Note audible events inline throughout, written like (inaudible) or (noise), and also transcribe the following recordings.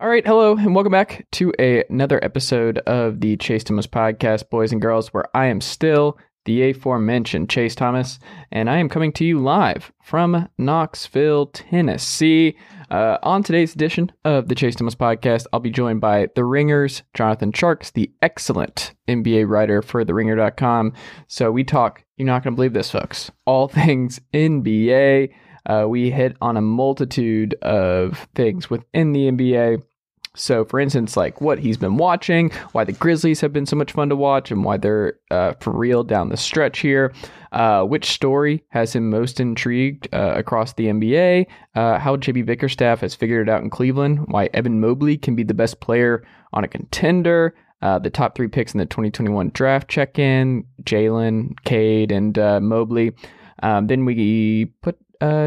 All right, hello, and welcome back to a, another episode of the Chase Thomas podcast, boys and girls, where I am still the aforementioned Chase Thomas, and I am coming to you live from Knoxville, Tennessee. Uh, on today's edition of the Chase Thomas podcast, I'll be joined by The Ringers, Jonathan Tjarks, the excellent NBA writer for TheRinger.com. So we talk, you're not going to believe this, folks, all (laughs) things NBA. Uh, we hit on a multitude of things within the NBA. So, for instance, like what he's been watching, why the Grizzlies have been so much fun to watch, and why they're uh, for real down the stretch here. Uh, which story has him most intrigued uh, across the NBA? Uh, how JB Bickerstaff has figured it out in Cleveland. Why Evan Mobley can be the best player on a contender. Uh, the top three picks in the 2021 draft check in Jalen, Cade, and uh, Mobley. Um, then we put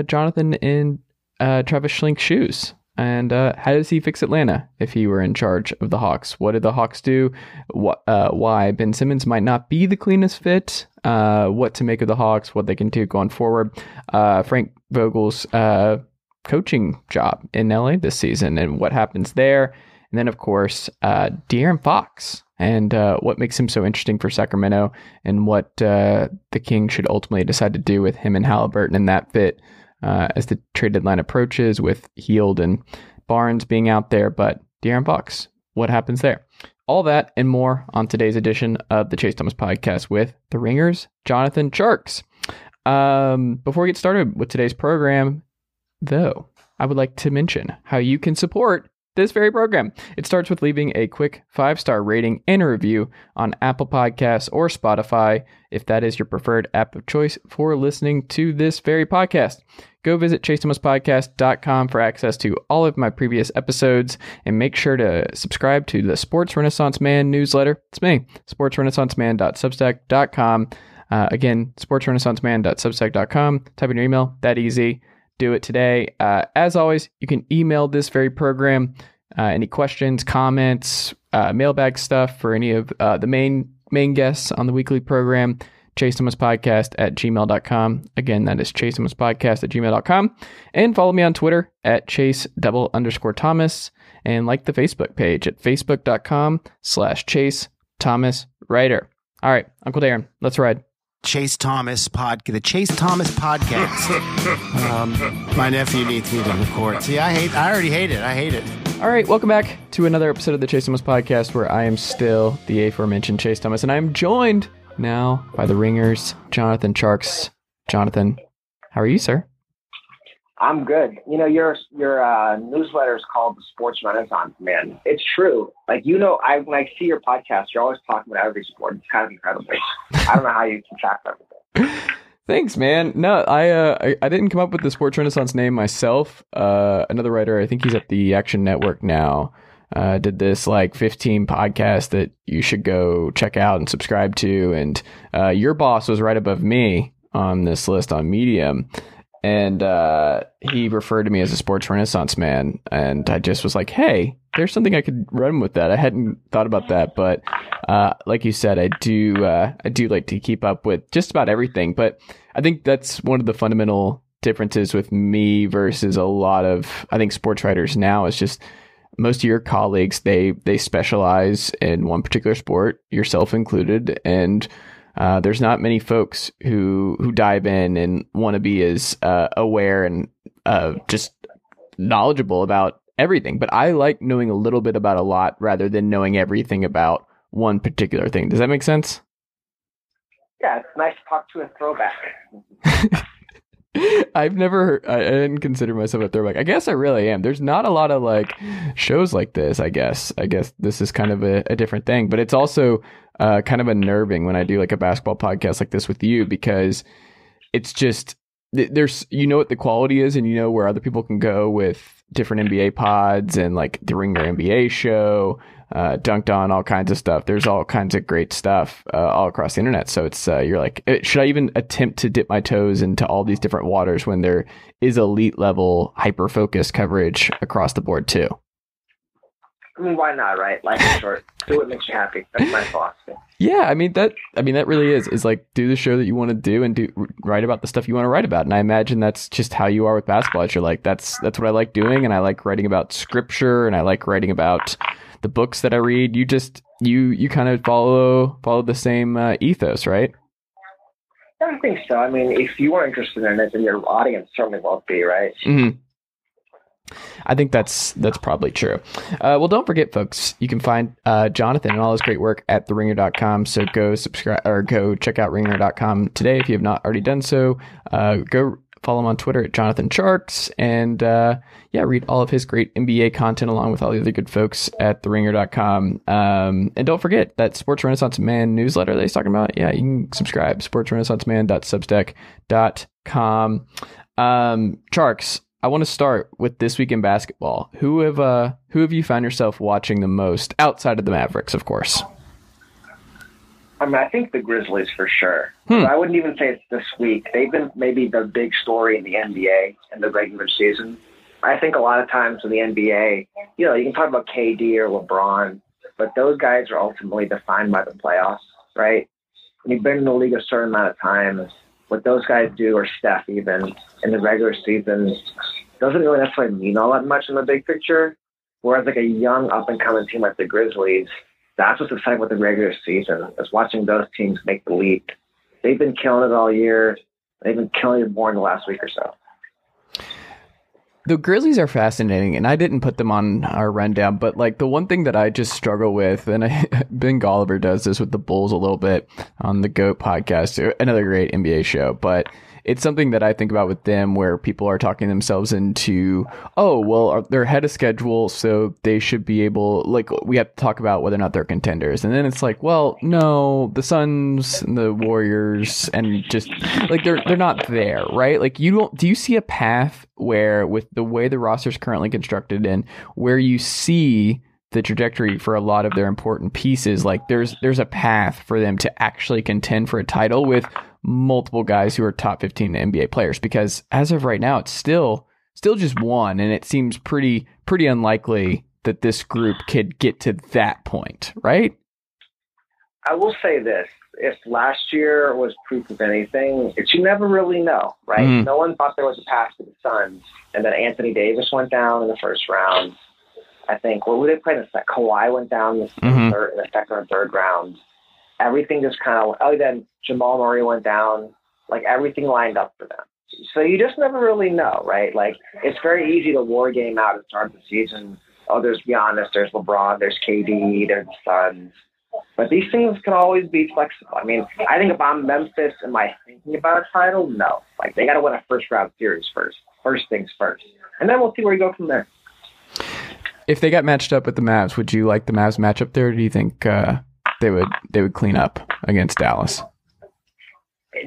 Jonathan in Travis Schlenk's shoes. And uh, how does he fix Atlanta if he were in charge of the Hawks? What did the Hawks do? What, uh, why Ben Simmons might not be the cleanest fit? Uh, what to make of the Hawks? What they can do going forward? Uh, Frank Vogel's uh, coaching job in LA this season and what happens there? And then, of course, uh, De'Aaron Fox and uh, what makes him so interesting for Sacramento and what the King should ultimately decide to do with him and Halliburton and that fit uh, as the trade deadline approaches with Hield and Barnes being out there. But De'Aaron Fox, what happens there? All that and more on today's edition of the Chase Thomas podcast with the Ringers, Jonathan Tjarks. Um, before we get started with today's program, though, I would like to mention how you can support this very program. It starts with leaving a quick five star rating and a review on Apple Podcasts or Spotify, if that is your preferred app of choice for listening to this very podcast. Go visit chasethomaspodcast.com for access to all of my previous episodes and make sure to subscribe to the Sports Renaissance Man newsletter. It's me, sportsrenaissanceman.substack.com. Uh, again, sportsrenaissanceman.substack.com. Type in your email, that easy do it today. Uh, as always, you can email this very program uh, any questions, comments, uh, mailbag stuff for any of uh, the main main guests on the weekly program. Chase Thomas Podcast at gmail.com. Again, that is Chase Thomas Podcast at gmail.com. And follow me on Twitter at Chase double underscore Thomas. And like the Facebook page at facebook.com slash Chase Thomas Writer. All right, Uncle Darren, let's ride. Chase Thomas podcast, the Chase Thomas podcast. (laughs) um, my nephew needs me to record. See, I hate. I already hate it. I hate it. All right, welcome back to another episode of the Chase Thomas podcast, where I am still the aforementioned Chase Thomas, and I am joined now by the ringers, Jonathan Tjarks. Jonathan, how are you, sir? I'm good. You know, your your uh, newsletter is called the Sports Renaissance Man. It's true. Like you know, I when I see your podcast, you're always talking about every sport. It's kind of incredible. I don't know how you keep track of everything. Thanks, man. No, I, uh, I, I didn't come up with the Sports Renaissance name myself. Uh, another writer, I think he's at the Action Network now. Uh, did this like 15 podcast that you should go check out and subscribe to. And uh, your boss was right above me on this list on Medium and uh, he referred to me as a sports renaissance man. And i just was like hey there's something i could run with that. I hadn't thought about that but uh, like you said i do uh, i do like to keep up with just about everything. But i think that's one of the fundamental differences with me versus a lot of i think sports writers now is just most of your colleagues they they specialize in one particular sport yourself included. And uh, there's not many folks who who dive in and want to be as uh, aware and uh, just knowledgeable about everything. But I like knowing a little bit about a lot rather than knowing everything about one particular thing. Does that make sense? Yeah, it's nice to talk to a throwback. (laughs) I've never, I didn't consider myself a throwback. I guess I really am. There's not a lot of like shows like this. I guess. I guess this is kind of a, a different thing, but it's also uh, kind of unnerving when I do like a basketball podcast like this with you because it's just there's you know what the quality is and you know where other people can go with different NBA pods and like the Ringer NBA show, uh, Dunc'd On all kinds of stuff. There's all kinds of great stuff uh, all across the internet. So it's uh, you're like, should I even attempt to dip my toes into all these different waters when there is elite level hyper focused coverage across the board too? I mean, why not, right? Life is short. do what makes you happy. That's my philosophy. Yeah, I mean that. I mean that really is is like do the show that you want to do and do write about the stuff you want to write about. And I imagine that's just how you are with basketball. You're like that's that's what I like doing, and I like writing about scripture, and I like writing about the books that I read. You just you you kind of follow follow the same uh, ethos, right? I think so. I mean, if you are interested in it, then your audience certainly won't be, right? Mm-hmm. I think that's that's probably true. Uh, well, don't forget, folks, you can find uh, Jonathan and all his great work at theringer.com. So go subscribe or go check out ringer.com today if you have not already done so. Uh, go follow him on Twitter at Jonathan Tjarks and uh, yeah, read all of his great NBA content along with all the other good folks at theringer.com. Um, and don't forget that Sports Renaissance Man newsletter that he's talking about. Yeah, you can subscribe sportsrenaissanceman.substack.com. Um, Tjarks, I want to start with this week in basketball. Who have uh, who have you found yourself watching the most outside of the Mavericks, of course? I mean, I think the Grizzlies for sure. Hmm. I wouldn't even say it's this week. They've been maybe the big story in the NBA in the regular season. I think a lot of times in the NBA, you know, you can talk about KD or LeBron, but those guys are ultimately defined by the playoffs, right? When you've been in the league a certain amount of time, what those guys do, or Steph even, in the regular season, doesn't really necessarily mean all that much in the big picture. Whereas like a young up and coming team like the Grizzlies, that's what's exciting with the regular season is watching those teams make the leap. They've been killing it all year. They've been killing it more in the last week or so. The Grizzlies are fascinating, and I didn't put them on our rundown, but like the one thing that I just struggle with, and I, (laughs) Ben Golliver does this with the Bulls a little bit on the GOAT podcast, another great NBA show, but it's something that I think about with them where people are talking themselves into, oh, well, they're ahead of schedule, so they should be able, like, we have to talk about whether or not they're contenders. And then it's like, well, no, the Suns and the Warriors and just like they're, they're not there, right? Like, you don't, do you see a path where with the way the roster is currently constructed and where you see the trajectory for a lot of their important pieces like there's there's a path for them to actually contend for a title with multiple guys who are top 15 NBA players because as of right now, it's still still just one, and it seems pretty pretty unlikely that this group could get to that point, right? I will say this: if last year was proof of anything, it's you never really know, right? Mm. No one thought there was a path to the Suns, and then Anthony Davis went down in the first round. I think what would they play in the second? Kawhi went down in the, mm-hmm. third, in the second or third round everything just kind of, oh, then Jamal Murray went down. Like everything lined up for them. So you just never really know, right? Like it's very easy to war game out at the start of the season. Oh, there's Giannis, there's LeBron, there's KD, there's the Suns. But these things can always be flexible. I mean, I think if I'm Memphis, am I thinking about a title? No. Like they got to win a first round series first. First things first, and then we'll see where we go from there. If they got matched up with the Mavs, would you like the Mavs matchup there? do you think uh, they would they would clean up against Dallas.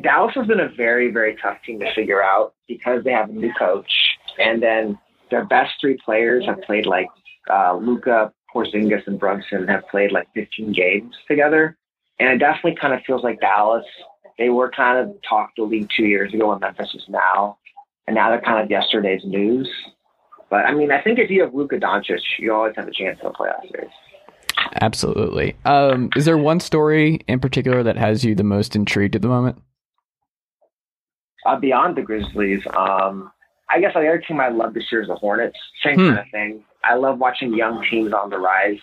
Dallas has been a very very tough team to figure out because they have a new coach, and then their best three players have played like uh, Luka, Porzingis, and Brunson have played like 15 games together, and it definitely kind of feels like Dallas. They were kind of talked the league two years ago, and Memphis is now, and now they're kind of yesterday's news. But I mean, I think if you have Luka Doncic, you always have a chance in a playoff series. Absolutely. Um, is there one story in particular that has you the most intrigued at the moment? Uh, beyond the Grizzlies, um, I guess the other team I love this year is the Hornets. Same hmm. kind of thing. I love watching young teams on the rise.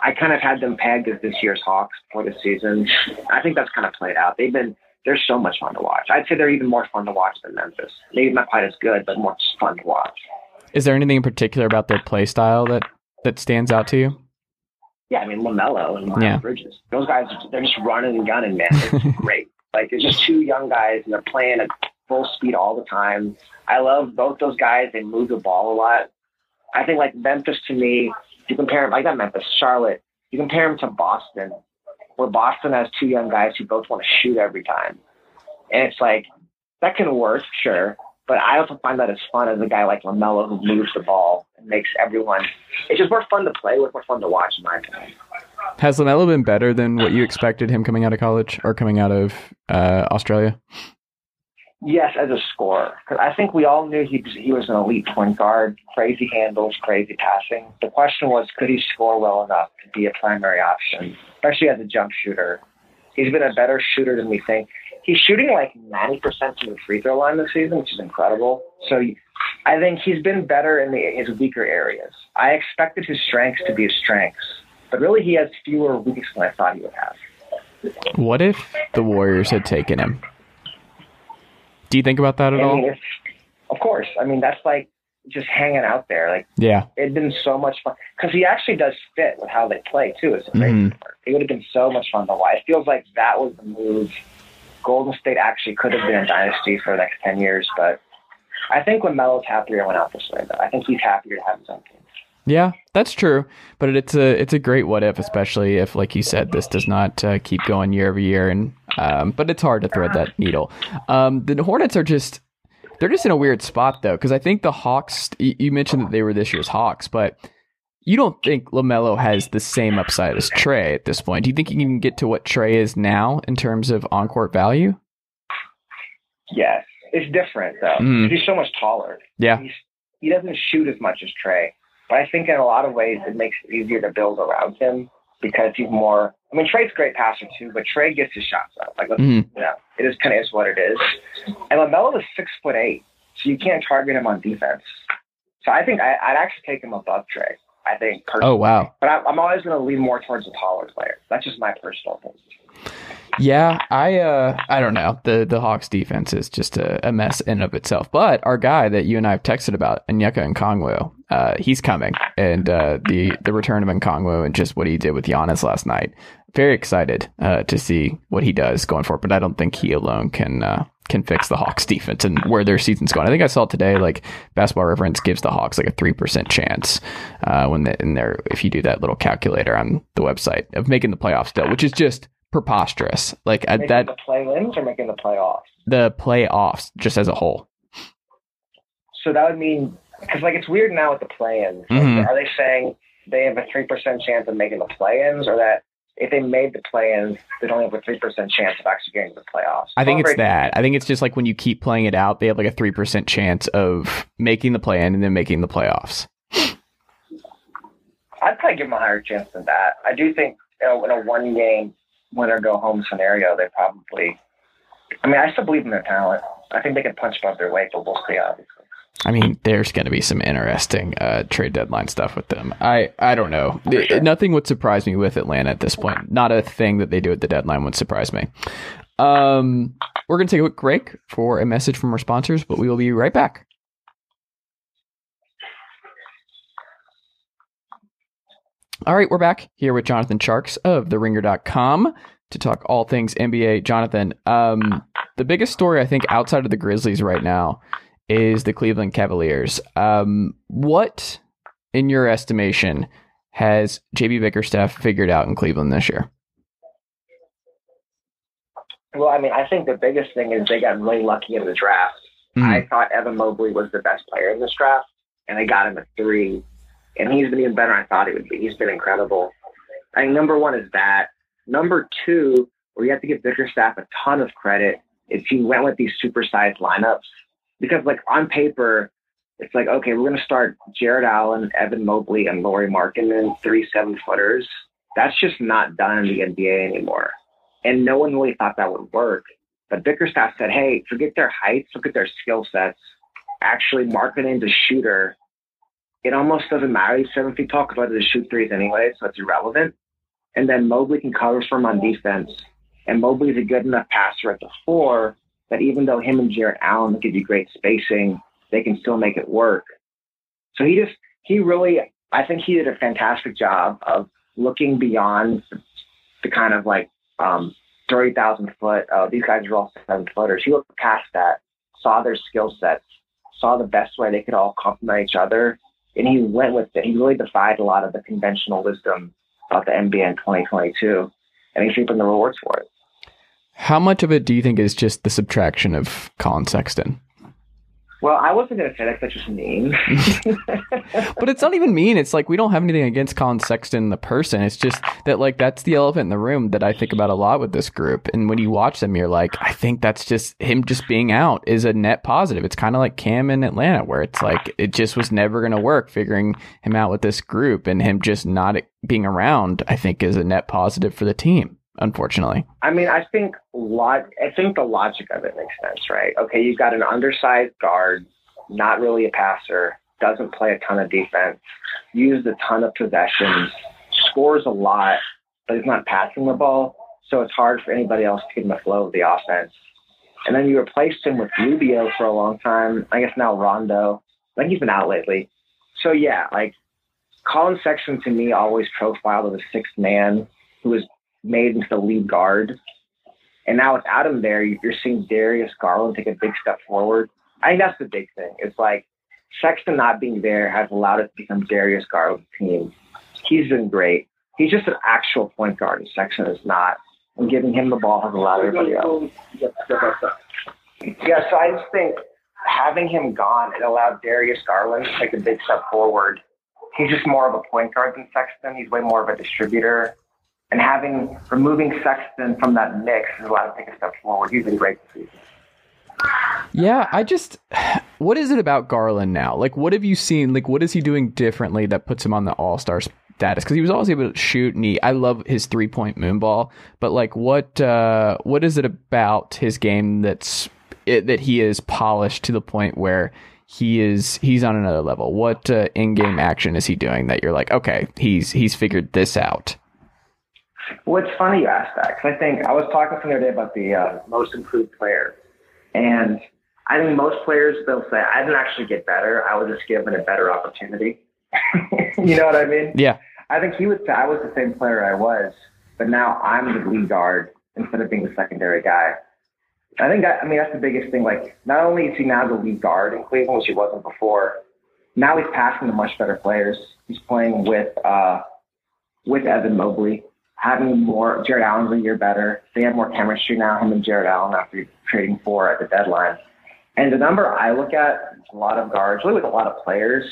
I kind of had them pegged as this year's Hawks for the season. I think that's kind of played out. They've been they're so much fun to watch. I'd say they're even more fun to watch than Memphis. Maybe not quite as good, but more fun to watch. Is there anything in particular about their play style that that stands out to you? Yeah, I mean LaMelo and Miles yeah. Bridges. Those guys, they're just running and gunning, man. It's (laughs) great. Like it's just two young guys, and they're playing at full speed all the time. I love both those guys. They move the ball a lot. I think like Memphis to me, you compare them I got Memphis, Charlotte. You compare them to Boston, where Boston has two young guys who both want to shoot every time, and it's like that can work, sure. But I also find that as fun as a guy like LaMelo who moves the ball and makes everyone. It's just more fun to play with, more fun to watch, in my opinion. Has LaMelo been better than what you expected him coming out of college or coming out of uh, Australia? Yes, as a scorer. Because I think we all knew he, he was an elite point guard, crazy handles, crazy passing. The question was, could he score well enough to be a primary option, especially as a jump shooter? He's been a better shooter than we think. He's shooting like 90% from the free throw line this season, which is incredible. So I think he's been better in the, his weaker areas. I expected his strengths to be his strengths, but really he has fewer weaknesses than I thought he would have. What if the Warriors had taken him? Do you think about that at I all? mean, if, of course. I mean, that's like just hanging out there. Like yeah. it'd been so much fun because he actually does fit with how they play too. It's Mhm. It would have been so much fun to watch. It feels like that was the move. Golden State actually could have been a dynasty for the next ten years, but I think when Melo's happier, went out this way. Though I think he's happier to have his own team. Yeah, that's true. But it's a it's a great what if, especially if, like you said, this does not uh, keep going year over year. And um, but it's hard to thread that needle. Um, the Hornets are just they're just in a weird spot though, because I think the Hawks. You mentioned that they were this year's Hawks, but you don't think Lamelo has the same upside as Trae at this point. Do you think he can get to what Trae is now in terms of on court value? Yes, it's different though. Mm. He's so much taller. Yeah. He's, he doesn't shoot as much as Trae, but I think in a lot of ways it makes it easier to build around him because he's more. I mean, Trae's a great passer too, but Trae gets his shots up. Like, Mhm. you know, it is kind of is what it is. And Lamelo is six foot eight, so you can't target him on defense. So I think I, I'd actually take him above Trae. I think personally. Oh wow. But I, I'm always going to lean more towards the taller player. That's just my personal opinion. Yeah, I uh I don't know. The the Hawks defense is just a, a mess in of itself. But our guy that you and I have texted about, Onyeka Okongwu, uh, he's coming. And uh the the return of Okongwu and just what he did with Giannis last night. Very excited uh to see what he does going forward. But I don't think he alone can uh can fix the Hawks defense and where their season's going. I think I saw today like basketball reference gives the Hawks like a three percent chance uh when they in there if you do that little calculator on the website of making the playoffs still, which is just preposterous. Like at Making that the play-ins or making the playoffs. the playoffs just as a whole. So that would mean because like it's weird now with the play-ins. Like, Mhm. Are they saying they have a three percent chance of making the play-ins, or that if they made the play-ins, they'd only have a three percent chance of actually getting to the playoffs? I think it's that. I think it's just like when you keep playing it out, they have like a three percent chance of making the play in and then making the playoffs. I'd probably give them a higher chance than that. I do think you know, in a one-game winner go home scenario, they probably. I mean, I still believe in their talent. I think they can punch above their weight, but we'll see. Obviously. I mean, there's going to be some interesting uh, trade deadline stuff with them. I, I don't know. Th- Nothing would surprise me with Atlanta at this point. Not a thing that they do at the deadline would surprise me. Um, we're going to take a quick break for a message from our sponsors, but we will be right back. All right, we're back here with Jonathan Tjarks of TheRinger.com to talk all things NBA. Jonathan, um, the biggest story I think outside of the Grizzlies right now is the Cleveland Cavaliers. Um, what, in your estimation, has JB Bickerstaff figured out in Cleveland this year? Well, I mean, I think the biggest thing is they got really lucky in the draft. Mhm. I thought Evan Mobley was the best player in this draft, and they got him at three. And he's been even better than I thought he would be. He's been incredible. I think number one is that. Number two, where you have to give Bickerstaff a ton of credit, is he went with these supersized lineups. Because, like, on paper, it's like, okay, we're going to start Jarrett Allen, Evan Mobley, and Lauri Markkanen, three seven footers. That's just not done in the NBA anymore. And no one really thought that would work. But Bickerstaff said, hey, forget their heights, look at their skill sets. Actually, Markkanen's a shooter. It almost doesn't matter. He's seven feet tall because to shoot threes anyway, so it's irrelevant. And then Mobley can cover for him on defense. And Mobley's a good enough passer at the four that even though him and Jarrett Allen give you great spacing, they can still make it work. So he just, he really, I think he did a fantastic job of looking beyond the kind of like um, 30,000 foot, oh, these guys are all seven footers. He looked past that, saw their skill sets, saw the best way they could all complement each other, and he went with it. He really defied a lot of the conventional wisdom about the NBA in 2022, and he's reaping the rewards for it. How much of it do you think is just the subtraction of Collin Sexton? Well, I wasn't going to say that. That's just mean. (laughs) But it's not even mean. It's like we don't have anything against Collin Sexton, the person. It's just that like that's the elephant in the room that I think about a lot with this group. And when you watch them, you're like, I think that's just him just being out is a net positive. It's kind of like Cam in Atlanta, where it's like it just was never going to work figuring him out with this group, and him just not being around, I think, is a net positive for the team. Unfortunately, I mean, I think lot. I think the logic of it makes sense, right? Okay, you've got an undersized guard, not really a passer, doesn't play a ton of defense, used a ton of possessions, scores a lot, but he's not passing the ball. So it's hard for anybody else to get in the flow of the offense. And then you replaced him with Rubio for a long time. I guess now Rondo. Like he's been out lately. So yeah, like Collin Sexton to me always profiled as a sixth man who was made into the lead guard. And now without him there, you're seeing Darius Garland take a big step forward. I think that's the big thing. It's like Sexton not being there has allowed it to become Darius Garland's team. He's been great. He's just an actual point guard, and Sexton is not. And giving him the ball has allowed everybody else. Yeah, so I just think having him gone, it allowed Darius Garland to take a big step forward. He's just more of a point guard than Sexton. He's way more of a distributor. And having removing Sexton from that mix has allowed to take a step forward. He's been great this season. Yeah, I just (sighs) what is it about Garland now? Like what have you seen? Like what is he doing differently that puts him on the all-star status? Cuz he was always able to shoot and he I love his three-point moonball, but like what uh what is it about his game that's it, that he is polished to the point where he is he's on another level. What uh, in-game action is he doing that you're like, okay, he's he's figured this out? Well, it's funny you ask that because I think I was talking the other day about the uh, most improved player, and I think most players they'll say, "I didn't actually get better. I was just given a better opportunity." (laughs) you know what I mean? Yeah. I think he would say I was the same player I was, but now I'm the lead guard instead of being the secondary guy. I think that, I mean that's the biggest thing. Like not only is he now the lead guard in Cleveland, which he wasn't before, now he's passing to much better players. He's playing with uh, with Evan Mobley, having more. Jarrett Allen's a year better. They have more chemistry now. Him and Jarrett Allen after trading four at the deadline. And the number I look at, a lot of guards, really with a lot of players,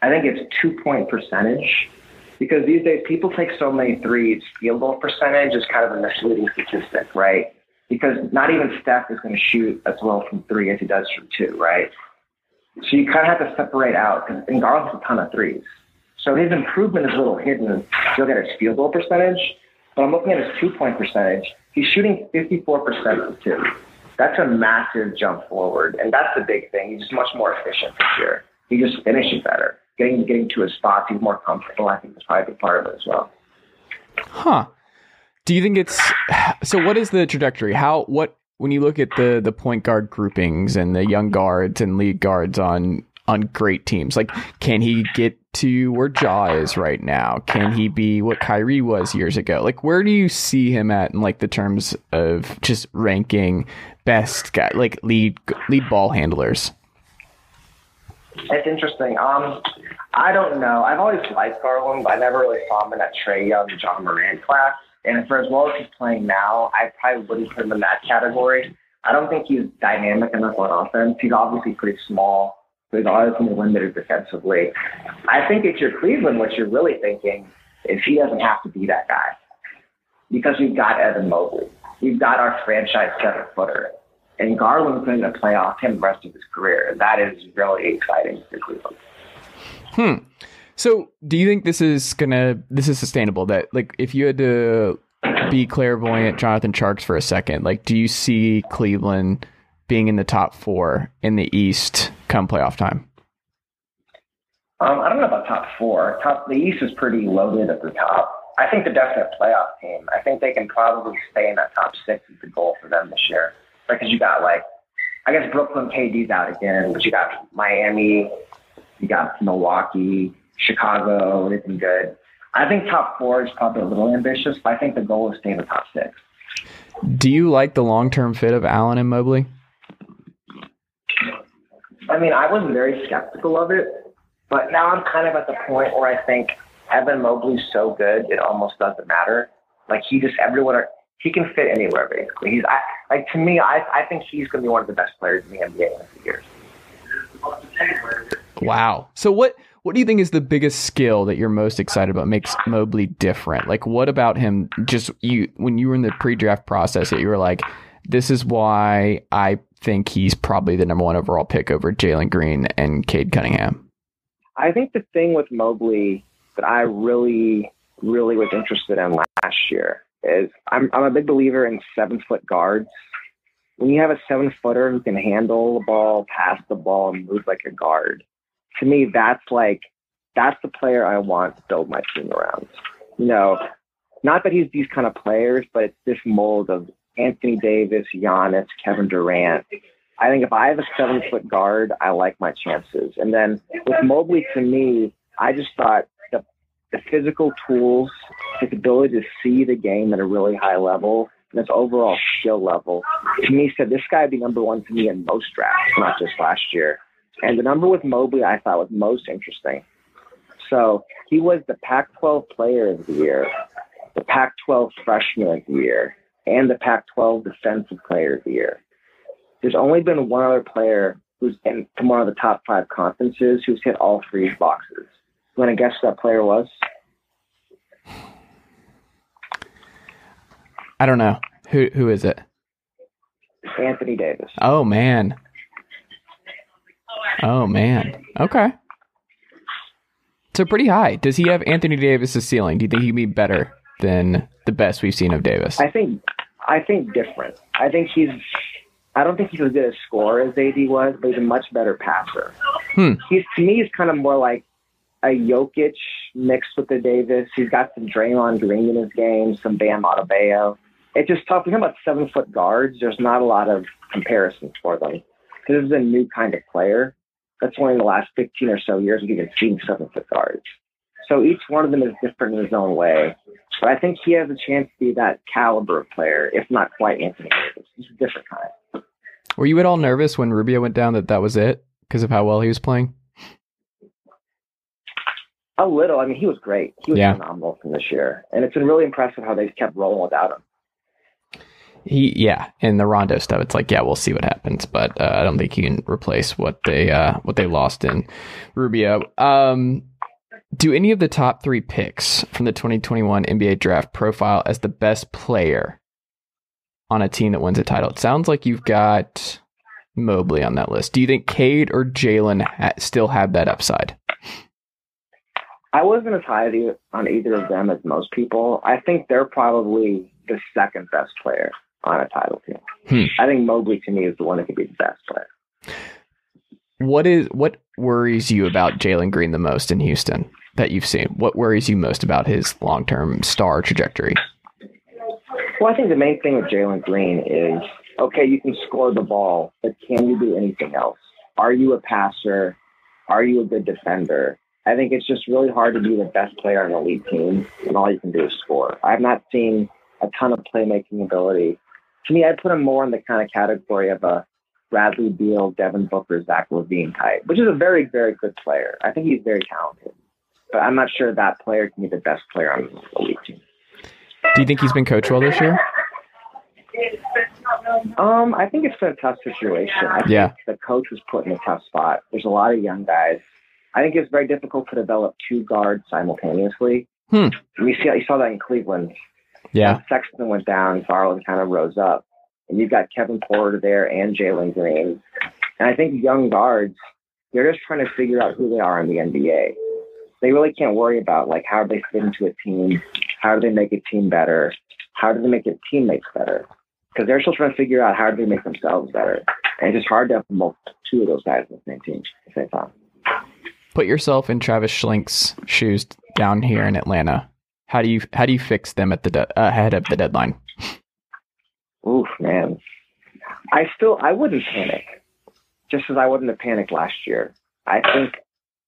I think it's two point percentage. Because these days people take so many threes, field goal percentage is kind of a misleading statistic, right? Because not even Steph is going to shoot as well from three as he does from two, right? So you kind of have to separate out, and Garland has a ton of threes. So his improvement is a little hidden. You look at his field goal percentage, but I'm looking at his two point percentage. He's shooting 54% from two. That's a massive jump forward. And that's the big thing. He's just much more efficient this year. He just finishes better. Getting getting to his spots, he's more comfortable. I think that's probably a big part of it as well. Huh. Do you think it's so what is the trajectory? How what when you look at the the point guard groupings and the young guards and lead guards on on great teams. Like, can he get to where Ja is right now? Can he be what Kyrie was years ago? Like, where do you see him at in like the terms of just ranking best guy, like lead lead ball handlers? It's interesting. Um, I don't know. I've always liked Garland, but I never really saw him in that Trae Young, Ja Morant class. And for as well as he's playing now, I probably wouldn't put him in that category. I don't think he's dynamic enough on offense. He's obviously pretty small always more limited defensively. I think if you're Cleveland, what you're really thinking is he doesn't have to be that guy because we've got Evan Mobley. We've got our franchise seven footer. And Garland's going to play off him the rest of his career. That is really exciting for Cleveland. Hmm. So do you think this is gonna this is sustainable? That like if you had to be clairvoyant Jonathan Tjarks for a second, like do you see Cleveland being in the top four in the East come playoff time? Um, I don't know about top four. Top the East is pretty loaded at the top. I think the definite playoff team. I think they can probably stay in that top six is the goal for them this year. Because you got like, I guess Brooklyn KD's out again, but you got Miami, you got Milwaukee, Chicago. They've been good. I think top four is probably a little ambitious, but I think the goal is stay in the top six. Do you like the long term fit of Allen and Mobley? I mean, I was very skeptical of it, but now I'm kind of at the point where I think Evan Mobley's so good, it almost doesn't matter. Like he just everyone are, he can fit anywhere basically. He's I, like to me, I I think he's going to be one of the best players in the NBA in a few years. Wow. So what What do you think is the biggest skill that you're most excited about makes Mobley different? Like, what about him? Just you when you were in the pre-draft process, that you were like, "This is why I think he's probably the number one overall pick over Jalen Green and Cade Cunningham." I think the thing with Mobley that I really, really was interested in last year is I'm I'm a big believer in seven foot guards. When you have a seven footer who can handle the ball, pass the ball, and move like a guard, to me that's like that's the player I want to build my team around. You know, not that he's these kind of players, but it's this mold of Anthony Davis, Giannis, Kevin Durant. I think if I have a seven foot guard, I like my chances. And then with Mobley, to me, I just thought the, the physical tools, his ability to see the game at a really high level, and his overall skill level, to me said this guy would be number one to me in most drafts, not just last year. And the number with Mobley I thought was most interesting. So he was the Pac 12 player of the year, the Pac 12 freshman of the year, and the Pac 12 defensive player of the year. There's only been one other player who's in one of the top five conferences who's hit all three boxes. You want to guess who that player was? I don't know. Who who is it? Anthony Davis. Oh man. Oh man. Okay. So pretty high. Does he have Anthony Davis's ceiling? Do you think he'd be better than the best we've seen of Davis? I think I think different. I think he's I don't think he's as good a scorer as AD was, but he's a much better passer. Hmm. He's to me he's kind of more like a Jokic mixed with the Davis. He's got some Draymond Green in his game, some Bam Adebayo. It's just tough. We're talking about seven foot guards. There's not a lot of comparisons for them. This is a new kind of player. That's only in the last 15 or so years we've even seen seven foot guards. So each one of them is different in his own way. But I think he has a chance to be that caliber of player, if not quite Anthony Davis. He's a different kind. Were you at all nervous when Rubio went down that that was it because of how well he was playing? A little. I mean, he was great. He was Yeah. phenomenal from this year, and it's been really impressive how they've kept rolling without him. He yeah, and the Rondo stuff. It's like yeah, we'll see what happens, but uh, I don't think he can replace what they uh, what they lost in Rubio. Um, do any of the top three picks from the 2021 NBA draft profile as the best player on a team that wins a title? It sounds like you've got Mobley on that list. Do you think Cade or Jalen ha- still have that upside? I wasn't as high on either of them as most people. I think they're probably the second best player on a title team. Hmm. I think Mobley to me is the one that could be the best player. What is what worries you about Jalen Green the most in Houston that you've seen? What worries you most about his long term star trajectory? Well, I think the main thing with Jalen Green is okay, you can score the ball, but can you do anything else? Are you a passer? Are you a good defender? I think it's just really hard to be the best player on an elite team and all you can do is score. I've not seen a ton of playmaking ability. To me, I'd put him more in the kind of category of a Bradley Beal, Devin Booker, Zach LaVine type, which is a very, very good player. I think he's very talented. But I'm not sure that player can be the best player on an elite team. Do you think he's been coached well this year? Um, I think it's been a tough situation. I think Yeah. the coach was put in a tough spot. There's a lot of young guys. I think it's very difficult to develop two guards simultaneously. Hmm. You see, you saw that in Cleveland. Yeah. When Sexton went down, Garland kind of rose up, and you've got Kevin Porter there and Jalen Green. And I think young guards, they're just trying to figure out who they are in the NBA. They really can't worry about like how do they fit into a team, how do they make a team better, how do they make their teammates better, because they're still trying to figure out how do they make themselves better. And it's just hard to have both two of those guys in the same team at the same time. Put yourself in Travis Schlenk's shoes down here in Atlanta. How do you how do you fix them at the de- uh, ahead of the deadline? Oof, man. I still I wouldn't panic, just as I wouldn't have panicked last year. I think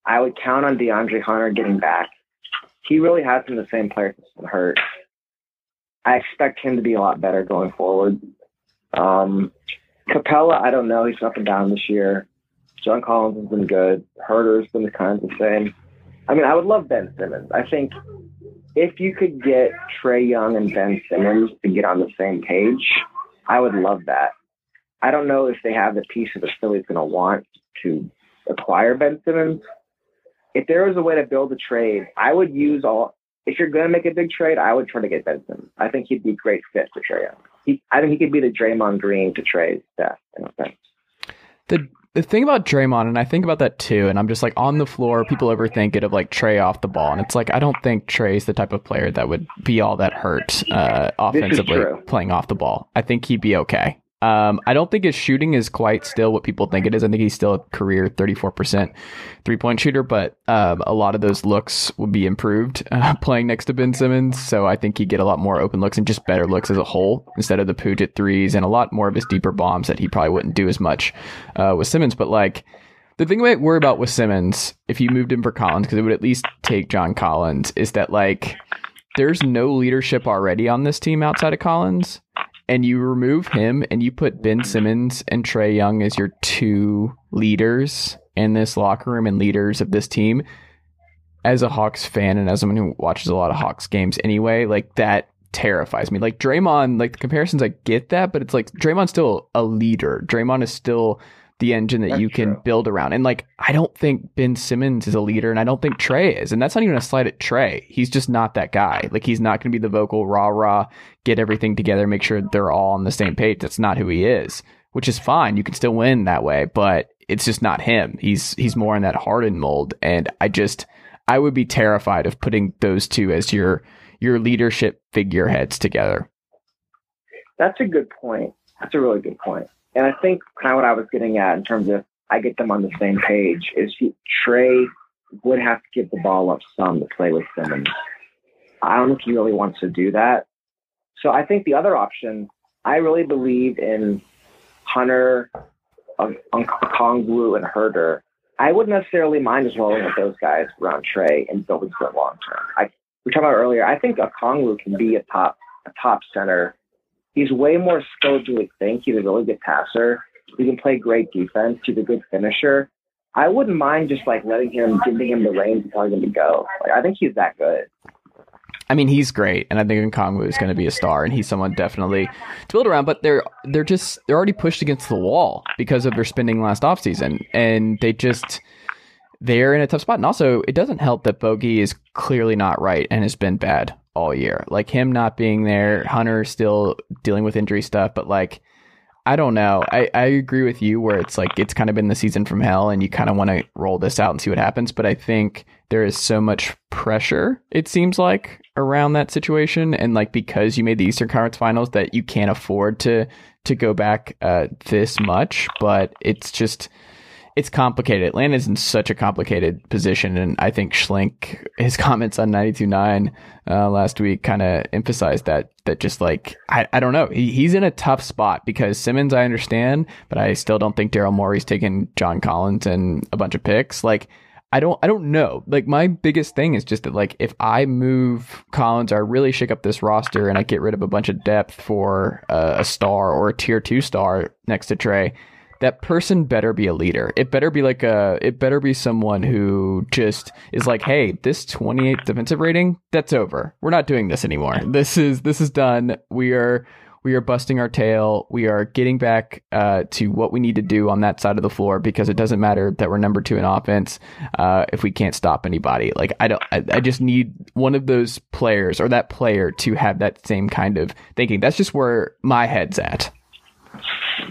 I would count on DeAndre Hunter getting back. He really has been the same player that's been hurt. I expect him to be a lot better going forward. Um, Capela, I don't know. He's up and down this year. John Collins has been good. Huerter's been the kind of the same. I mean, I would love Ben Simmons. I think if you could get Trae Young and Ben Simmons to get on the same page, I would love that. I don't know if they have the piece of the Phillies going to want to acquire Ben Simmons, if there was a way to build a trade, I would use all. If you're going to make a big trade, I would try to get Benson. I think he'd be a great fit for Trae Young. He, I think he could be the Draymond Green to Trae's Steph. In. The the thing about Draymond, and I think about that too, and I'm just like on the floor, people overthink it of like Trae off the ball, and it's like I don't think Trae's the type of player that would be all that hurt uh, offensively playing off the ball. I think he'd be okay. Um, I don't think his shooting is quite still what people think it is. I think he's still a career 34% three point shooter, but um, a lot of those looks would be improved (laughs) uh, playing next to Ben Simmons. So I think he'd get a lot more open looks and just better looks as a whole instead of the Puget threes and a lot more of his deeper bombs that he probably wouldn't do as much uh, with Simmons. But like, the thing I might worry about with Simmons, if you moved him for Collins, because it would at least take John Collins, is that like there's no leadership already on this team outside of Collins and you remove him and you put Ben Simmons and Trae Young as your two leaders in this locker room and leaders of this team, as a Hawks fan and as someone who watches a lot of Hawks games anyway, like that terrifies me. Like Draymond, like the comparisons, I get that, but it's like Draymond's still a leader. Draymond is still the engine that that's you can true. build around. And like, I don't think Ben Simmons is a leader, and I don't think Trae is. And that's not even a slight at Trae. He's just not that guy. Like, he's not going to be the vocal rah rah, get everything together, make sure they're all on the same page. That's not who he is, which is fine. You can still win that way, but it's just not him. He's he's more in that Harden mold, and I just I would be terrified of putting those two as your your leadership figureheads together. That's a good point. That's a really good point. And I think kind of what I was getting at in terms of I get them on the same page is he, Trae would have to give the ball up some to play with Simmons. I don't think he really wants to do that. So I think the other option, I really believe in Hunter, um, Okongwu, and Huerter. I wouldn't necessarily mind as rolling with those guys around Trae and building for the long term. I we talked about earlier. I think Okongwu can be a top a top center he's way more skilled than we think. He's a really good passer. He can play great defense. He's a good finisher. I wouldn't mind just like letting him, giving him the reins and telling him to go. Like I think he's that good. I mean, he's great, and I think Okongwu is going to be a star, and he's someone definitely to build around. But they're they're just they're already pushed against the wall because of their spending last offseason, and they just they're in a tough spot. And also, it doesn't help that Bogey is clearly not right and has been bad all year. Like him not being there, Hunter still dealing with injury stuff, but like I don't know. I, I agree with you where it's like it's kind of been the season from hell and you kind of want to roll this out and see what happens. But I think there is so much pressure, it seems like, around that situation. And like because you made the Eastern Conference finals that you can't afford to to go back uh, this much. But it's just it's complicated. Atlanta's in such a complicated position, and I think Schlenk, his (laughs) comments on 92.9 uh, last week kind of emphasized that, that just like, I, I don't know. He, he's in a tough spot because Simmons, I understand, but I still don't think Daryl Morey's taking John Collins and a bunch of picks. Like, I don't I don't know. Like my biggest thing is just that like if I move Collins or really shake up this roster and I get rid of a bunch of depth for uh, a star or a tier 2 star next to Trae, that person better be a leader. It better be like a, it better be someone who just is like, hey, this 28th defensive rating, that's over. We're not doing this anymore. (laughs) This is, this is done. We are, we are busting our tail. We are getting back uh, to what we need to do on that side of the floor because it doesn't matter that we're number two in offense uh, if we can't stop anybody. Like I don't, I, I, just need one of those players or that player to have that same kind of thinking. That's just where my head's at.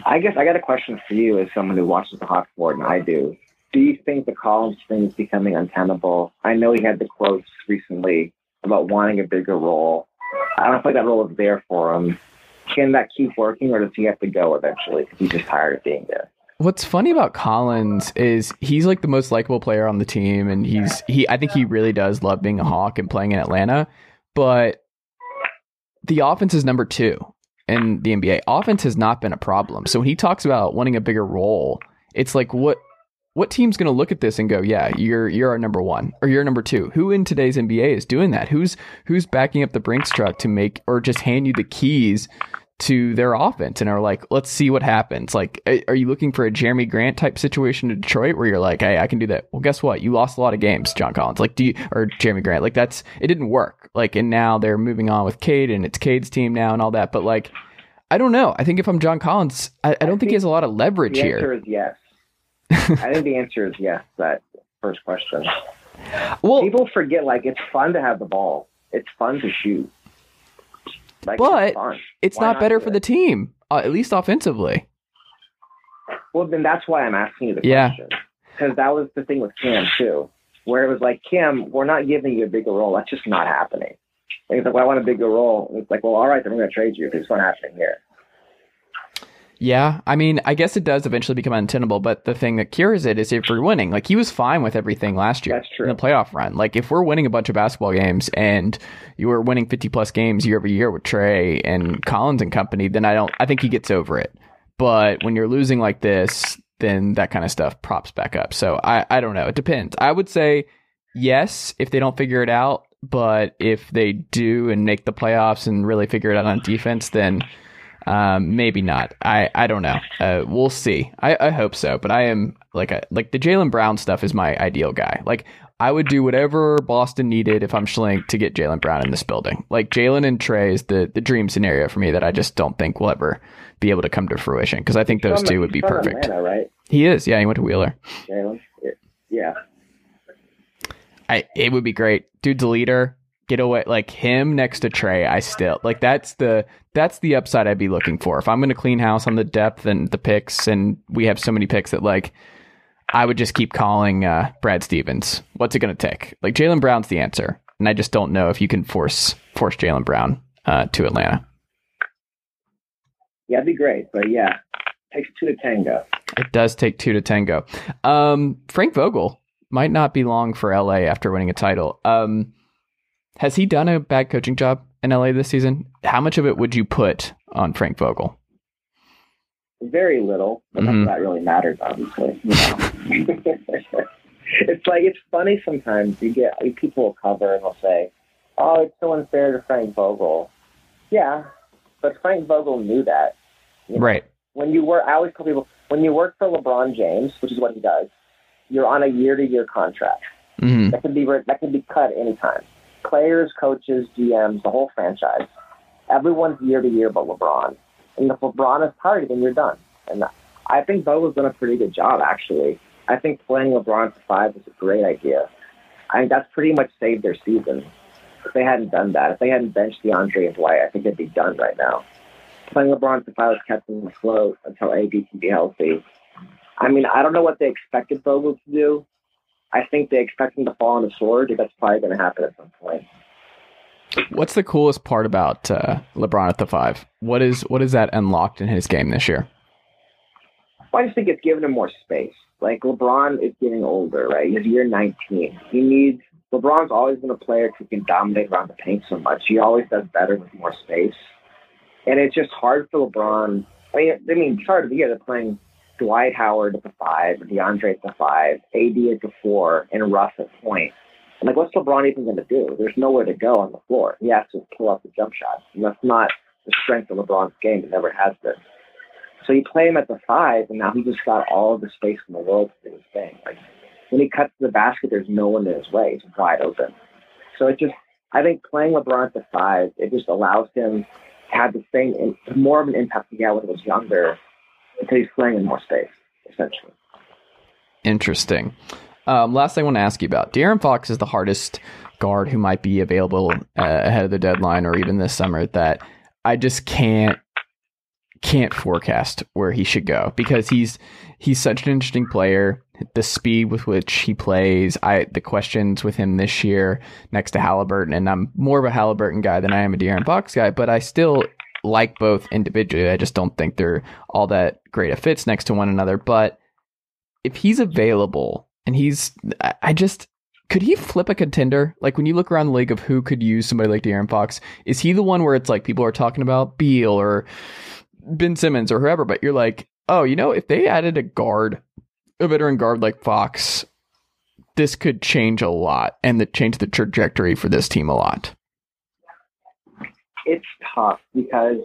I guess I got a question for you as someone who watches the Hawks more than I do. Do you think the Collins thing is becoming untenable? I know he had the quotes recently about wanting a bigger role. I don't feel like that role is there for him. Can that keep working, or does he have to go eventually because he's just tired of being there? What's funny about Collins is he's like the most likable player on the team, and he's he. I think he really does love being a Hawk and playing in Atlanta, but the offense is number two in the NBA, offense has not been a problem. So when he talks about wanting a bigger role, it's like what what team's going to look at this and go, "Yeah, you're you're our number 1 or you're number 2." Who in today's NBA is doing that? Who's who's backing up the Brinks truck to make or just hand you the keys to their offense and are like, "Let's see what happens." Like, are you looking for a Jerami Grant type situation in Detroit where you're like, "Hey, I can do that." Well, guess what? You lost a lot of games, John Collins. Like, do you or Jerami Grant? Like that's it didn't work. Like, and now they're moving on with Cade, and it's Cade's team now, and all that. But like, I don't know. I think if I'm John Collins, I, I don't I think, think, he has a lot of leverage the here. The answer is yes. (laughs) I think the answer is yes. That first question. Well, People forget like it's fun to have the ball. It's fun to shoot. Like, But it's, Why not better for it? the team, uh, at least offensively. Well, then that's why I'm asking you the Yeah. question. Because that was the thing with Cam too, where it was like, Cam, we're not giving you a bigger role. That's just not happening. And he's like, well, I want a bigger role. And it's like, well, all right, then we're going to trade you because it's not happening here. Yeah, I mean, I guess it does eventually become untenable, but the thing that cures it is if we're winning. Like he was fine with everything last year That's true. in the playoff run. Like if we're winning a bunch of basketball games and you were winning 50 plus games year over year with Trae and Collins and company, then I don't I think he gets over it. But when you're losing like this, then that kind of stuff props back up. So I I don't know. It depends. I would say yes if they don't figure it out, but if they do and make the playoffs and really figure it out on defense, then um, maybe not. I, I don't know. Uh, we'll see. I, I hope so. But I am like a, like the Jaylen Brown stuff is my ideal guy. Like I would do whatever Boston needed if I'm Schlenk to get Jaylen Brown in this building. Like Jaylen and Trae is the the dream scenario for me that I just don't think will ever be able to come to fruition because I think those From- two would be perfect. Atlanta, right, He is. Yeah, he went to Wheeler. Jaylen? Yeah. I it would be great. Dude's a leader. Get away like him next to Trae. I still like that's the that's the upside I'd be looking for. If I'm going to clean house on the depth and the picks, and we have so many picks that like I would just keep calling uh, Brad Stevens. What's it going to take? Like Jaylen Brown's the answer, and I just don't know if you can force force Jaylen Brown uh, to Atlanta. Yeah, it'd be great. But yeah, it takes two to tango. It does take two to tango. Um, Frank Vogel might not be long for LA after winning a title. Um, has he done a bad coaching job in LA this season? How much of it would you put on Frank Vogel? Very little, but Mhm. that really matters, obviously. You know? (laughs) it's like it's funny sometimes. You get people will cover and they'll say, "Oh, it's so unfair to Frank Vogel." Yeah, but Frank Vogel knew that. you know? Right. When you work, I always tell people when you work for LeBron James, which is what he does, you're on a year-to-year contract hmm that can be that can be cut anytime. Players, coaches, GMs, the whole franchise, everyone's year to year but LeBron. And if LeBron is tired, then you're done. And I think Vogel's done a pretty good job, actually. I think playing LeBron for five was a great idea. I think that's pretty much saved their season. If they hadn't done that, if they hadn't benched DeAndre and Dwight, I think they'd be done right now. Playing LeBron for five has kept them afloat until AD can be healthy. I mean, I don't know what they expected Vogel to do. I think they expect him to fall on the sword. That's probably going to happen at some point. What's the coolest part about uh, LeBron at the five? What is what is that unlocked in his game this year? Well, I just think it's giving him more space. Like LeBron is getting older, right? He's year 19. He needs LeBron's always been a player who can dominate around the paint so much. He always does better with more space, and it's just hard for LeBron. I mean, I mean, it's hard to be. They're playing Dwight Howard at the five, DeAndre at the five, AD at the four, and Russ at point. And like, what's LeBron even going to do? There's nowhere to go on the floor. He has to pull up the jump shot, and that's not the strength of LeBron's game. It never has been. So you play him at the five, and now he just got all the space in the world to do his thing. Like when he cuts to the basket, there's no one in his way; he's wide open. So it just, I think playing LeBron at the five, it just allows him to have the same, more of an impact he had when he was younger, because he's playing in more space, essentially. Interesting. Um, last thing I want to ask you about De'Aaron Fox is the hardest guard who might be available uh, ahead of the deadline or even this summer that I just can't can't forecast where he should go because he's he's such an interesting player. The speed with which he plays, I the questions with him this year next to Halliburton, and I'm more of a Halliburton guy than I am a De'Aaron Fox guy, but I still like both individually. I just don't think they're all that great of fits next to one another. But if he's available and he's, I- just could he flip a contender? Like when you look around the league of who could use somebody like De'Aaron Fox, is he the one where it's like people are talking about Beal or Ben Simmons or whoever, but you're like, oh, you know, if they added a guard, a veteran guard like Fox, this could change a lot and the change the trajectory for this team a lot. It's tough because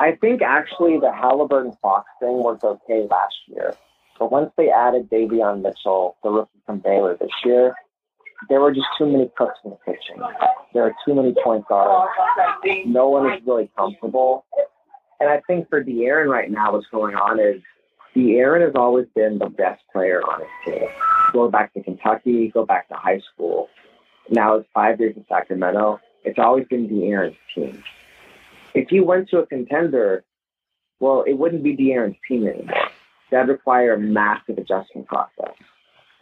I think actually the Halliburton Fox thing worked okay last year. But once they added Davion Mitchell, the rookie from Baylor this year, there were just too many cooks in the kitchen. There are too many point guards. No one is really comfortable. And I think for De'Aaron right now, what's going on is De'Aaron has always been the best player on his team. Go back to Kentucky, go back to high school. Now it's five years in Sacramento. It's always been De'Aaron's team. If he went to a contender, well, it wouldn't be De'Aaron's team anymore. That'd require a massive adjustment process.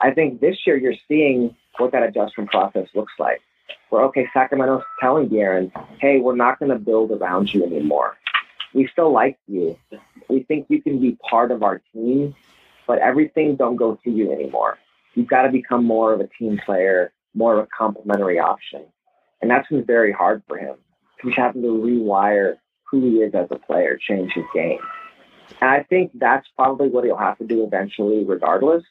I think this year you're seeing what that adjustment process looks like. Where okay, Sacramento's telling De'Aaron, hey, we're not going to build around you anymore. We still like you. We think you can be part of our team, but everything don't go to you anymore. You've got to become more of a team player, more of a complementary option. And that's been very hard for him. He's having to rewire who he is as a player, change his game. And I think that's probably what he'll have to do eventually, regardless.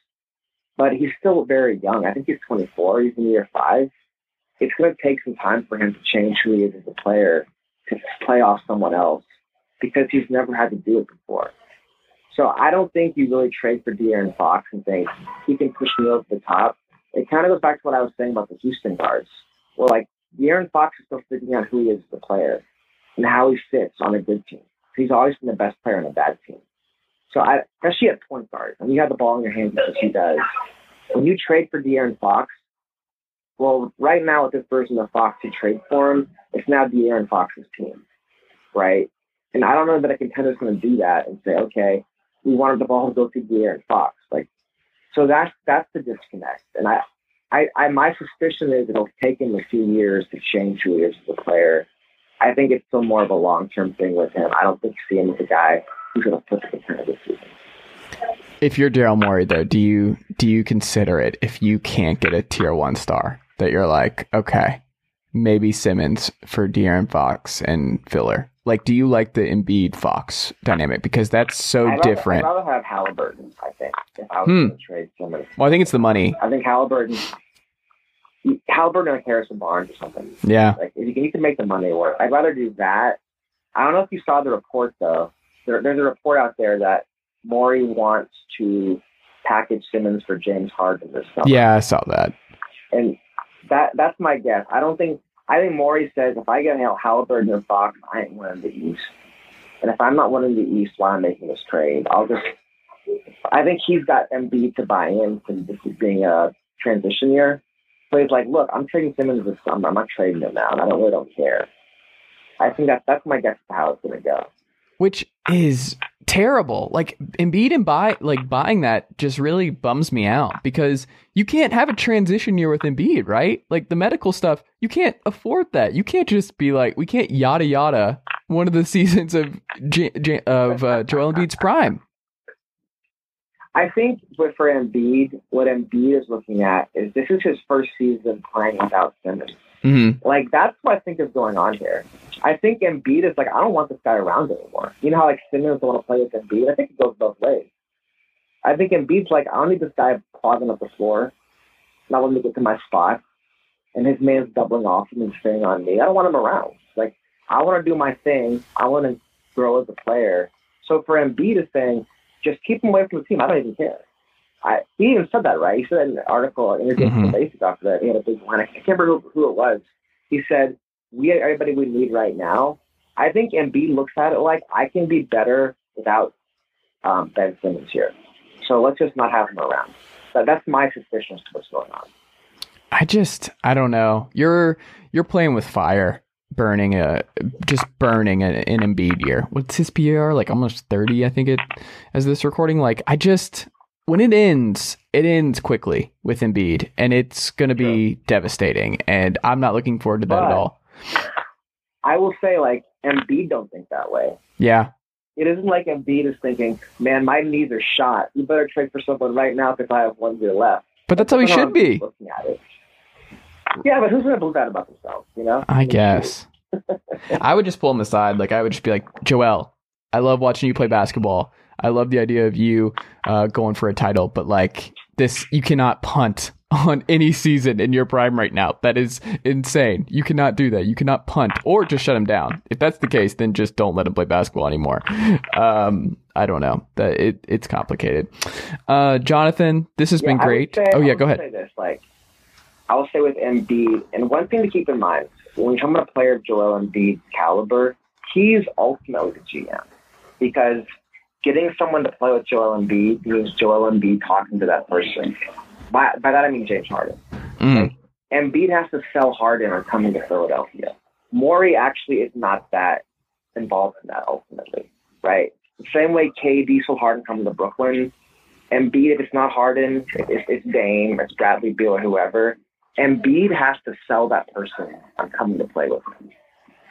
But he's still very young. I think he's 24. He's in year five. It's going to take some time for him to change who he is as a player, to play off someone else, because he's never had to do it before. So I don't think you really trade for De'Aaron Fox and think he can push me over the top. It kind of goes back to what I was saying about the Houston guards. Well, like De'Aaron Fox is still figuring out who he is as a player and how he fits on a good team. He's always been the best player on a bad team. So I, especially at point guard, when you have the ball in your hands as he does, when you trade for De'Aaron Fox, well, right now with this version of Fox, you trade for him, it's now De'Aaron Fox's team, right? And I don't know that a contender's going to do that and say, okay, we wanted the ball to go through De'Aaron Fox. Like, so that's that's the disconnect. And I, I, I, my suspicion is it'll take him a few years to change who he is as a player. I think it's still more of a long term thing with him. I don't think see him as a guy who's going to put the contender this season. If you're Daryl Morey, though, do you do you consider it if you can't get a tier one star that you're like, okay, maybe Simmons for De'Aaron Fox and filler? Like, do you like the Embiid Fox dynamic because that's so I'd rather, different? I'd rather have Halliburton. I think if I was Hmm. to trade Simmons, Well, I think it's the money. I think Halliburton, Halliburton or Harrison Barnes or something. Yeah, Like if you can, you can make the money work. I'd rather do that. I don't know if you saw the report though. There, there's a report out there that Morey wants to package Simmons for James Harden this summer. yeah, I saw that. and that that's my guess. I don't think I think Morey says if I get Hal Halliburton or Fox, I ain't winning the East. And if I'm not winning the East, why I'm making this trade? I'll just. I think he's got Embiid to buy in since this is being a transition year. So he's like, look, I'm trading Simmons this summer. I'm not trading him now, and I don't really don't care. I think that that's my guess of how it's going to go. which is terrible. Like Embiid and buy like buying that just really bums me out because you can't have a transition year with Embiid, right? Like the medical stuff, you can't afford that. You can't just be like, we can't yada yada one of the (laughs) seasons of J- J- of uh, Joel Embiid's prime. I think but for Embiid, what Embiid is looking at is this is his first season playing without Simmons. Mm-hmm. Like that's what I think is going on here. I think Embiid is like, I don't want this guy around anymore. You know how like Simmons want to play with Embiid? I think it goes both ways. I think Embiid's like, I don't need this guy clogging up the floor. Not letting me get to my spot. And his man's doubling off and staying on me. I don't want him around. Like, I want to do my thing. I want to grow as a player. So for Embiid is saying, just keep him away from the team. I don't even care. I, he even said that, right? He said in an article, an interview Mhm. with the Basic after that. He had a big line. I can't remember who, who it was. He said, we have everybody we need right now. I think Embiid looks at it like I can be better without um, Ben Simmons here. So let's just not have him around. That, that's my suspicion as to what's going on. I just I don't know. You're you're playing with fire, burning a just burning a, an Embiid year. What's his PR? Like almost thirty, I think it as this recording. Like I just when it ends, it ends quickly with Embiid, and it's going to be devastating. And I'm not looking forward to that at all. I will say, like, Embiid don't think that way. Yeah, It isn't like Embiid is thinking, man, my knees are shot. You better trade for someone right now because I have one year left. but that's how he should I'm be. Looking at it. Yeah, but who's going to believe that about themselves, you know? I guess. I would just pull him aside. Like I would just be like, Joel, I love watching you play basketball. I love the idea of you uh, going for a title, but like this, you cannot punt on any season in your prime right now. That is insane. You cannot do that. You cannot punt or just shut him down. If that's the case, then just don't let him play basketball anymore. Um, I don't know. That it, it's complicated. Uh, Jonathan, this has Yeah, been great. say- oh yeah, go ahead. Say this, like, I will say with Embiid, and one thing to keep in mind when you're talking about a player of Joel Embiid's caliber, he's ultimately the GM because getting someone to play with Joel Embiid means Joel Embiid talking to that person. By by that I mean James Harden. Mm. Like, Embiid has to sell Harden or coming to Philadelphia. Morey actually is not that involved in that ultimately, right? The same way KD sold Harden coming to Brooklyn. Embiid, if it's not Harden, it's, it's Dame, it's Bradley Beal or whoever. Embiid has to sell that person on coming to play with him.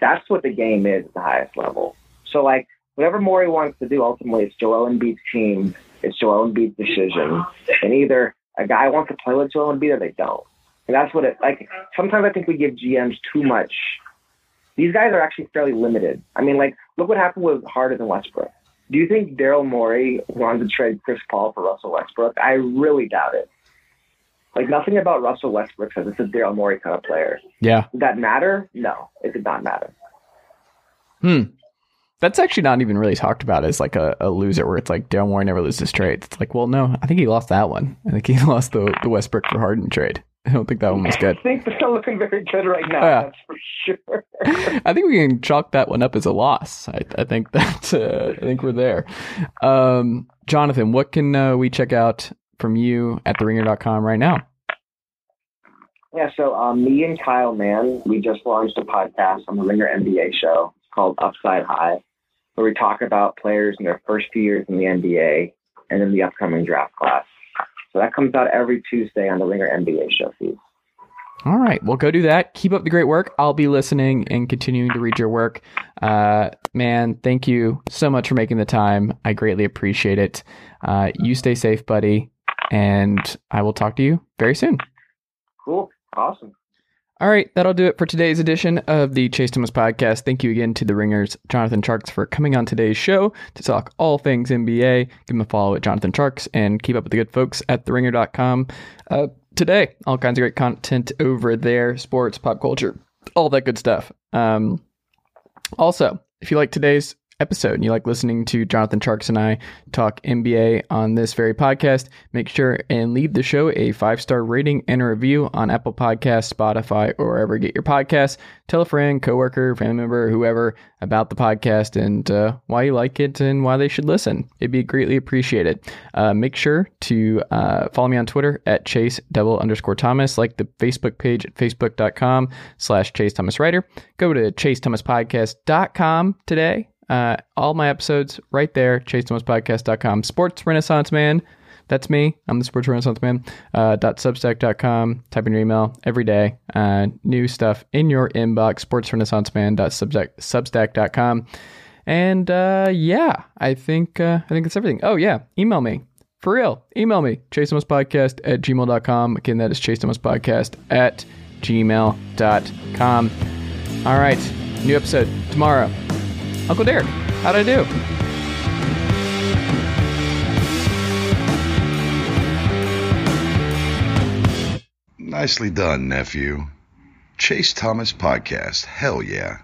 That's what the game is at the highest level. So like whatever Morey wants to do, ultimately it's Joel Embiid's team, it's Joel Embiid's decision, and either a guy wants to play with Joel Embiid or they don't. And that's what it like. Sometimes I think we give GMs too much. These guys are actually fairly limited. I mean, like look what happened with Harden and Westbrook. Do you think Daryl Morey wanted to trade Chris Paul for Russell Westbrook? I really doubt it. Like nothing about Russell Westbrook says it's a Daryl Morey kind of player. Yeah. Did that matter? No, it did not matter. Hmm. That's actually not even really talked about as like a, a loser where it's like Daryl Morey never loses trades. It's like, well, no, I think he lost that one. I think he (laughs) lost the, the Westbrook for Harden trade. I don't think that one was good. (laughs) I think they're looking very good right now. Yeah. That's for sure. (laughs) I think we can chalk that one up as a loss. I, I think that uh, I think we're there. Um, Jonathan, what can uh, we check out from you at theringer.com right now? Yeah, so um, me and Kyle Mann, we just launched a podcast on the Ringer NBA show It's called Upside High, where we talk about players in their first few years in the NBA and in the upcoming draft class. So that comes out every Tuesday on the Ringer NBA show feed. All right. Well, go do that. Keep up the great work. I'll be listening and continuing to read your work. Uh, man, thank you so much for making the time. I greatly appreciate it. Uh, you stay safe, buddy. And I will talk to you very soon. Cool. Awesome. All right, that'll do it for today's edition of the Chase Thomas podcast. Thank you again to the Ringers, Jonathan Tjarks, for coming on today's show to talk all things NBA. Give him a follow at Jonathan Tjarks and keep up with the good folks at theringer.com. Uh, today, all kinds of great content over there sports, pop culture, all that good stuff. Um, also, if you like today's episode and you like listening to Jonathan Tjarks and I talk NBA on this very podcast, make sure and leave the show a five star rating and a review on Apple Podcasts, Spotify, or wherever you get your podcasts. Tell a friend, coworker, family member, whoever about the podcast and uh, why you like it and why they should listen. It'd be greatly appreciated. Uh, make sure to uh, follow me on Twitter at Chase double underscore Thomas, like the Facebook page at facebook.com slash Chase Thomas Writer. Go to chasethomaspodcast.com today uh, all my episodes right there, chasethomaspodcast.com. Sports Renaissance Man, that's me. I'm the Sports Renaissance Man. Uh, .substack.com. Type in your email every day. Uh, new stuff in your inbox. sports renaissance Sportsrenaissanceman.substack.com. And uh, yeah, I think uh, I think that's everything. Oh yeah, email me for real. Email me chasethomaspodcast at gmail.com. Again, that is chasethomaspodcast at gmail.com. All right, new episode tomorrow. Uncle Derek, how'd I do? Nicely done, nephew. Chase Thomas Podcast. Hell yeah.